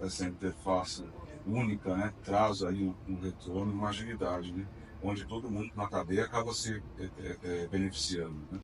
essa interface única, né, traz aí um, um retorno, uma agilidade, né, onde todo mundo na cadeia acaba se é, é, é beneficiando. Né.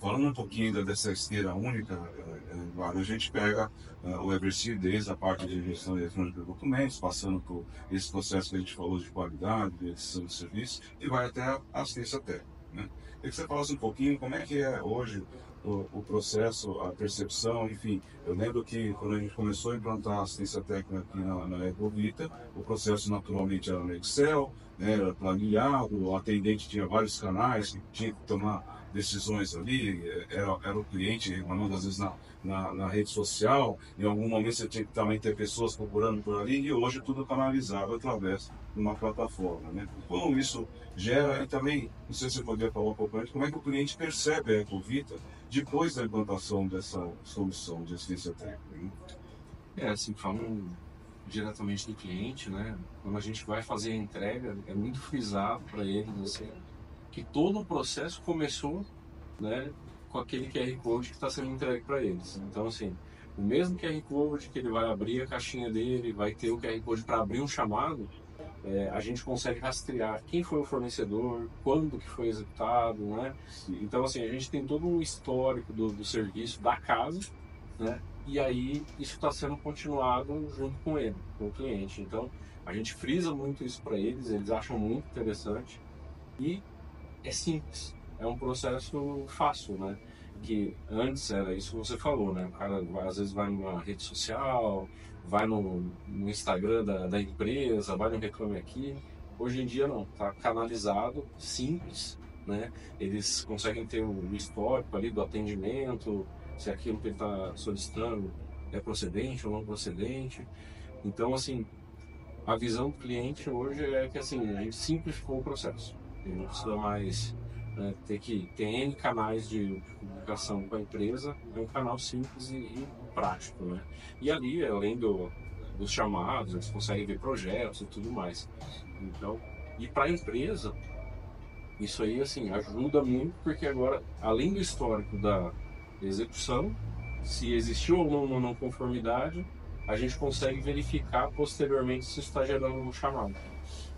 Falando um pouquinho dessa esteira única, é, a gente pega o Everseed desde a parte de gestão eletrônica de documentos, passando por esse processo que a gente falou de qualidade, de edição de serviço, e vai até a assistência técnica. Né? Queria que você falasse um pouquinho como é que é hoje o, o, processo, a percepção, enfim. Eu lembro que quando a gente começou a implantar a assistência técnica aqui na, na Ecovita, o processo naturalmente era no Excel, né, era planilhado, o atendente tinha vários canais que tinha que tomar decisões ali, era, era o cliente reclamando às vezes na, na, na, rede social, em algum momento você tinha que também ter pessoas procurando por ali, e hoje tudo canalizado através de uma plataforma. Né? Como isso gera, e também, não sei se você poderia falar um pouco antes, como é que o cliente percebe a Ecovita depois da implantação dessa solução de assistência técnica? Né? É, assim, falando diretamente do cliente, né? Quando a gente vai fazer a entrega, é muito frisado para ele, assim, que todo o processo começou né, com aquele QR Code que está sendo entregue para eles. Então, assim, o mesmo QR Code que ele vai abrir a caixinha dele, vai ter o QR Code para abrir um chamado, é, a gente consegue rastrear quem foi o fornecedor, quando que foi executado, né? Então, assim, a gente tem todo um histórico do, do serviço da casa, né? E aí isso está sendo continuado junto com ele, com o cliente. Então, a gente frisa muito isso para eles, eles acham muito interessante. E é simples, é um processo fácil, né? Que antes era isso que você falou, né? O cara às vezes vai numa rede social, vai no, no Instagram da, da, empresa, vai no Reclame Aqui. Hoje em dia não, tá canalizado, simples, né? Eles conseguem ter o histórico ali do atendimento, se aquilo que ele está solicitando é procedente ou não procedente. Então, assim, a visão do cliente hoje é que assim, a gente simplificou o processo. Ele não precisa mais né, ter que ter N canais de comunicação com a empresa, é um canal simples e, e prático. Né? E ali, além do, dos chamados, eles conseguem ver projetos e tudo mais. Então, e para a empresa, isso aí assim ajuda muito porque agora, além do histórico da execução, se existiu ou não uma não conformidade, a gente consegue verificar posteriormente se está gerando um chamado.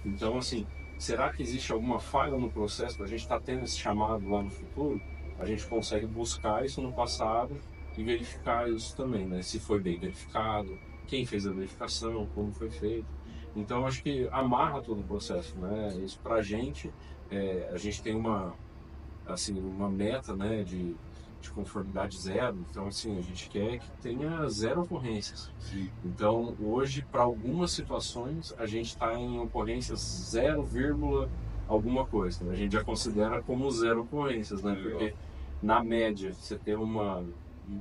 Então, assim, será que existe alguma falha no processo para a gente estar tá tendo esse chamado lá no futuro? A gente consegue buscar isso no passado e verificar isso também, né? Se foi bem verificado, quem fez a verificação, como foi feito. Então acho que amarra todo o processo, né? Isso para a gente, é, a gente tem uma assim uma meta, né? De de conformidade zero. Então, assim, a gente quer que tenha zero ocorrências. Sim. Então, hoje, para algumas situações, a gente está em ocorrências 0, alguma coisa. Né? A gente já considera como zero ocorrências, né? Porque, na média, você tem uma,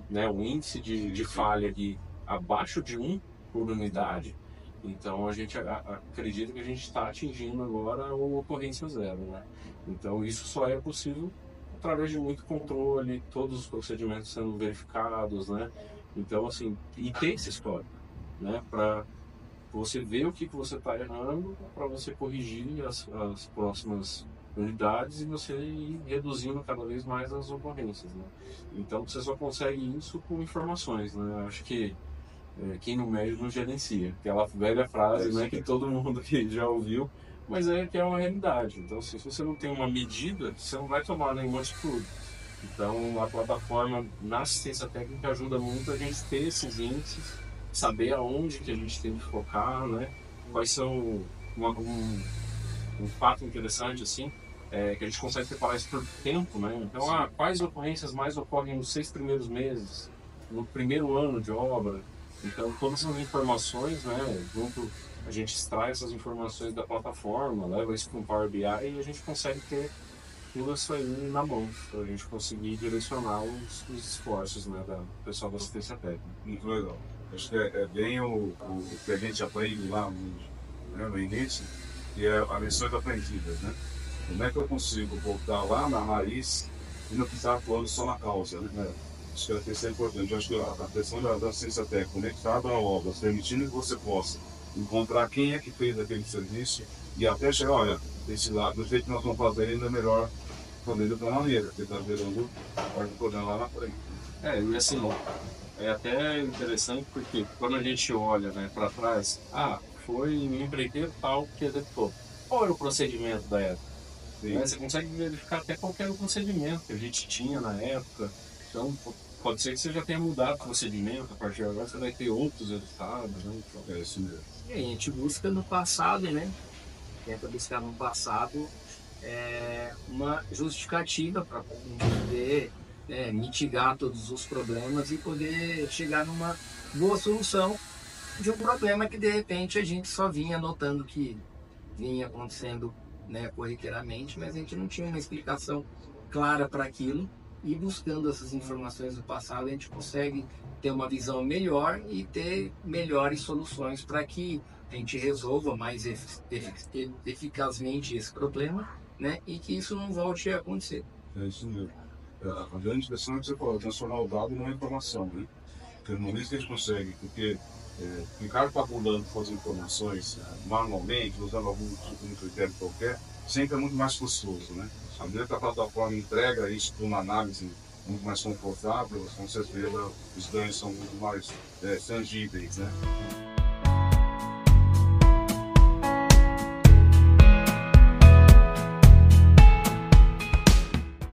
né, um índice de, de falha de abaixo de 1 por unidade, então a gente acredita que a gente está atingindo agora a ocorrência zero, né? Então isso só é possível através de muito controle, todos os procedimentos sendo verificados, né? Então, assim, e tem esse histórico, né? Para você ver o que, que você está errando, para você corrigir as, as próximas unidades e você ir reduzindo cada vez mais as ocorrências, né? Então, você só consegue isso com informações, né? Acho que é, quem não mede não gerencia. Aquela velha frase, né, que todo mundo que já ouviu, mas é que é uma realidade. Então, assim, se você não tem uma medida, você não vai tomar nenhuma atitude. Então, a plataforma na assistência técnica ajuda muito a gente ter esses índices, saber aonde que a gente tem que focar, né? Quais são uma, um, um fato interessante assim, é, que a gente consegue preparar isso por tempo, né? Então, ah, quais ocorrências mais ocorrem nos seis primeiros meses, no primeiro ano de obra? Então, todas essas informações, né, junto a gente extrai essas informações da plataforma, leva isso para um Power BI e a gente consegue ter tudo isso aí na mão, para a gente conseguir direcionar os, os esforços né, da pessoal da assistência técnica. Muito legal. Acho que é, é bem o, o, que a gente aprende lá no, né, no início, que é a lições aprendidas, né? Como é que eu consigo voltar lá na raiz e não ficar atuando só na causa, né? Acho que é importante. Acho que a questão da, da assistência técnica conectada à obra, permitindo que você possa encontrar quem é que fez aquele serviço e até chegar, olha, desse lado, do jeito que nós vamos fazer ainda é melhor poder do canaleiro, que está gerando do problema lá na frente. É, e assim, é até interessante porque quando a gente olha né, para trás, ah, foi um empreiteiro tal que executou. Qual era o procedimento da época? Né, Você consegue verificar até qual era o procedimento que a gente tinha na época. Então, pode ser que você já tenha mudado o procedimento, a partir de agora você vai ter outros resultados. Né? Então, É isso mesmo. E a gente busca no passado, né? Tenta buscar no passado é, uma justificativa para poder é, mitigar todos os problemas e poder chegar numa boa solução de um problema que de repente a gente só vinha notando que vinha acontecendo né, corriqueiramente, mas a gente não tinha uma explicação clara para aquilo. E buscando essas informações do passado, a gente consegue ter uma visão melhor e ter melhores soluções para que a gente resolva mais efi- efi- eficazmente esse problema, né? E que isso não volte a acontecer. É isso mesmo. É, A grande questão é que você falou, transformar o dado numa informação, né? Porque no momento que a gente consegue, porque é, ficar tabulando com as informações é, manualmente, usando algum tipo de critério qualquer, sempre é muito mais custoso, né? À medida que a plataforma entrega isso para uma análise muito mais confortável, com certeza os ganhos são muito mais é, tangíveis, né?